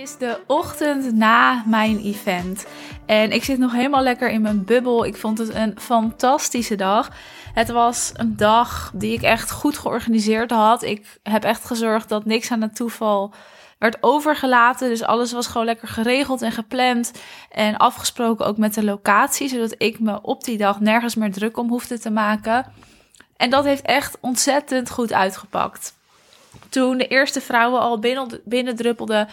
de ochtend na mijn event. En ik zit nog helemaal lekker in mijn bubbel. Ik vond het een fantastische dag. Het was een dag die ik echt goed georganiseerd had. Ik heb echt gezorgd dat niks aan het toeval werd overgelaten. Dus alles was gewoon lekker geregeld en gepland. En afgesproken ook met de locatie, zodat ik me op die dag nergens meer druk om hoefde te maken. En dat heeft echt ontzettend goed uitgepakt. Toen de eerste vrouwen al binnen, binnendruppelden,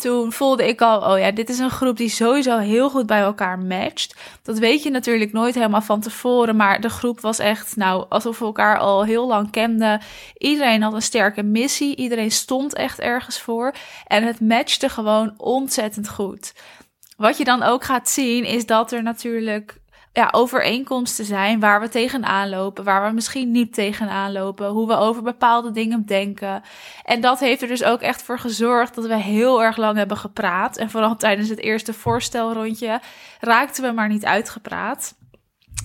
toen voelde ik al, oh ja, dit is een groep die sowieso heel goed bij elkaar matcht. Dat weet je natuurlijk nooit helemaal van tevoren, maar de groep was echt, nou, alsof we elkaar al heel lang kenden. Iedereen had een sterke missie, iedereen stond echt ergens voor en het matchte gewoon ontzettend goed. Wat je dan ook gaat zien, is dat er natuurlijk ja, overeenkomsten zijn waar we tegenaan lopen, waar we misschien niet tegenaan lopen, hoe we over bepaalde dingen denken. En dat heeft er dus ook echt voor gezorgd dat we heel erg lang hebben gepraat. En vooral tijdens het eerste voorstelrondje raakten we maar niet uitgepraat.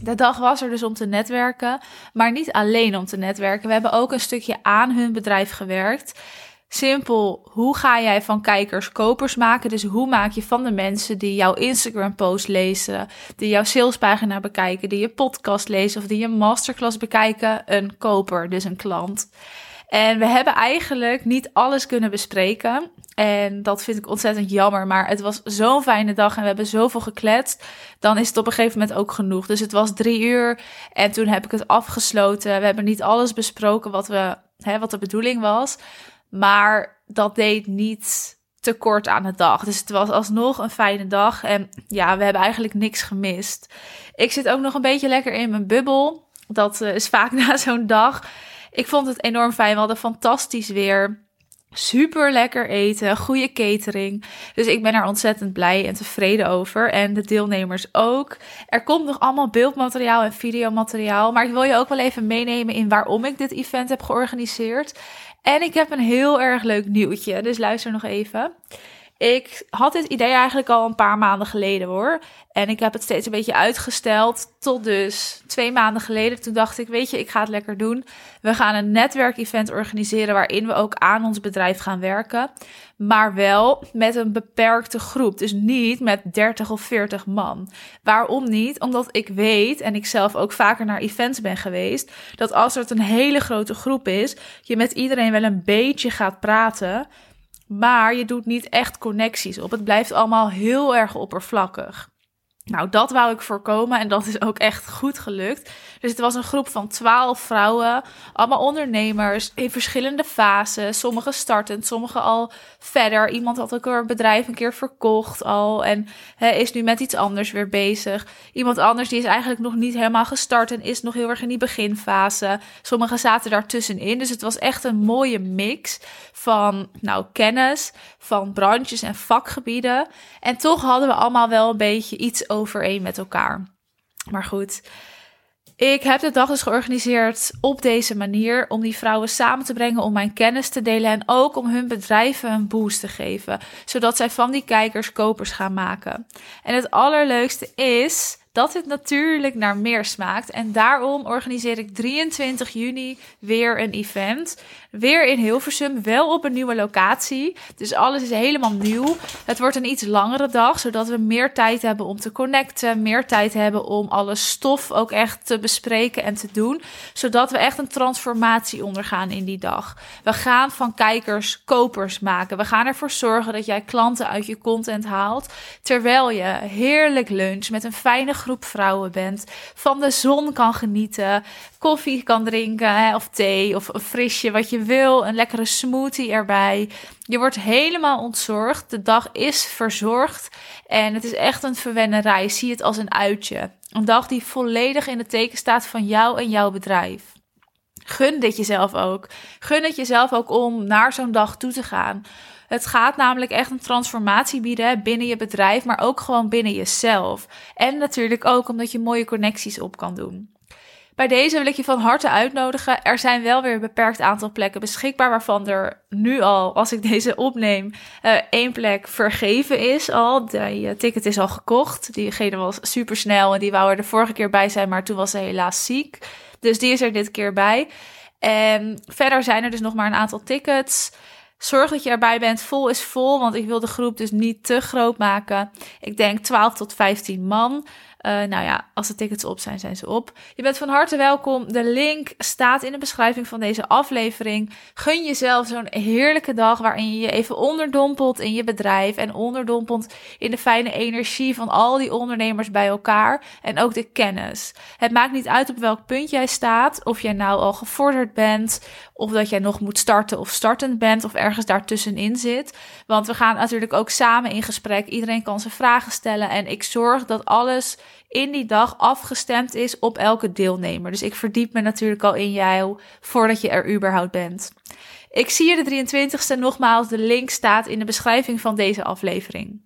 De dag was er dus om te netwerken, maar niet alleen om te netwerken. We hebben ook een stukje aan hun bedrijf gewerkt. Simpel, hoe ga jij van kijkers kopers maken? Dus hoe maak je van de mensen die jouw Instagram-post lezen, die jouw salespagina bekijken, die je podcast lezen of die je masterclass bekijken, een koper, dus een klant. En we hebben eigenlijk niet alles kunnen bespreken. En dat vind ik ontzettend jammer. Maar het was zo'n fijne dag en we hebben zoveel gekletst. Dan is het op een gegeven moment ook genoeg. Dus het was drie uur en toen heb ik het afgesloten. We hebben niet alles besproken wat, we, hè, wat de bedoeling was. Maar dat deed niet tekort aan de dag. Dus het was alsnog een fijne dag. En ja, we hebben eigenlijk niks gemist. Ik zit ook nog een beetje lekker in mijn bubbel. Dat eh, is vaak na zo'n dag. Ik vond het enorm fijn. We hadden fantastisch weer. Super lekker eten, goede catering. Dus ik ben er ontzettend blij en tevreden over. En de deelnemers ook. Er komt nog allemaal beeldmateriaal en videomateriaal. Maar ik wil je ook wel even meenemen in waarom ik dit event heb georganiseerd. En ik heb een heel erg leuk nieuwtje, dus luister nog even. Ik had dit idee eigenlijk al een paar maanden geleden hoor. En ik heb het steeds een beetje uitgesteld tot dus twee maanden geleden. Toen dacht ik, weet je, ik ga het lekker doen. We gaan een netwerkevent organiseren waarin we ook aan ons bedrijf gaan werken. Maar wel met een beperkte groep. Dus niet met 30 of 40 man. Waarom niet? Omdat ik weet, en ik zelf ook vaker naar events ben geweest, dat als het een hele grote groep is, je met iedereen wel een beetje gaat praten. Maar je doet niet echt connecties op. Het blijft allemaal heel erg oppervlakkig. Nou, dat wou ik voorkomen en dat is ook echt goed gelukt. Dus het was een groep van twaalf vrouwen, allemaal ondernemers in verschillende fases. Sommige startend, sommige al verder. Iemand had ook een bedrijf een keer verkocht al en is nu met iets anders weer bezig. Iemand anders die is eigenlijk nog niet helemaal gestart en is nog heel erg in die beginfase. Sommigen zaten daartussenin. Dus het was echt een mooie mix van nou, kennis, van branches en vakgebieden. En toch hadden we allemaal wel een beetje iets overeen met elkaar. Maar goed. Ik heb de dag dus georganiseerd op deze manier om die vrouwen samen te brengen, om mijn kennis te delen en ook om hun bedrijven een boost te geven, zodat zij van die kijkers kopers gaan maken. En het allerleukste is dat het natuurlijk naar meer smaakt. En daarom organiseer ik 23 juni weer een event. Weer in Hilversum, wel op een nieuwe locatie. Dus alles is helemaal nieuw. Het wordt een iets langere dag, zodat we meer tijd hebben om te connecten. Meer tijd hebben om alle stof ook echt te bespreken en te doen. Zodat we echt een transformatie ondergaan in die dag. We gaan van kijkers kopers maken. We gaan ervoor zorgen dat jij klanten uit je content haalt. Terwijl je heerlijk lunch met een fijne groep vrouwen bent. Van de zon kan genieten. Koffie kan drinken of thee of een frisje wat je wil. Een lekkere smoothie erbij. Je wordt helemaal ontzorgd. De dag is verzorgd. En het is echt een verwennerij. Zie het als een uitje. Een dag die volledig in het teken staat van jou en jouw bedrijf. Gun dit jezelf ook. Gun het jezelf ook om naar zo'n dag toe te gaan. Het gaat namelijk echt een transformatie bieden binnen je bedrijf, maar ook gewoon binnen jezelf. En natuurlijk ook omdat je mooie connecties op kan doen. Bij deze wil ik je van harte uitnodigen. Er zijn wel weer een beperkt aantal plekken beschikbaar, waarvan er nu al, als ik deze opneem, uh, één plek vergeven is al. De ticket is al gekocht. Diegene was super snel en die wou er de vorige keer bij zijn, maar toen was ze helaas ziek. Dus die is er dit keer bij. En verder zijn er dus nog maar een aantal tickets. Zorg dat je erbij bent. Vol is vol, want ik wil de groep dus niet te groot maken. Ik denk 12 tot 15 man. Uh, nou ja, als de tickets op zijn, zijn ze op. Je bent van harte welkom. De link staat in de beschrijving van deze aflevering. Gun jezelf zo'n heerlijke dag waarin je je even onderdompelt in je bedrijf en onderdompelt in de fijne energie van al die ondernemers bij elkaar en ook de kennis. Het maakt niet uit op welk punt jij staat, of jij nou al gevorderd bent, of dat jij nog moet starten of startend bent, of ergens daartussenin zit. Want we gaan natuurlijk ook samen in gesprek. Iedereen kan zijn vragen stellen en ik zorg dat alles in die dag afgestemd is op elke deelnemer. Dus ik verdiep me natuurlijk al in jou voordat je er überhaupt bent. Ik zie je de 23ste nogmaals. De link staat in de beschrijving van deze aflevering.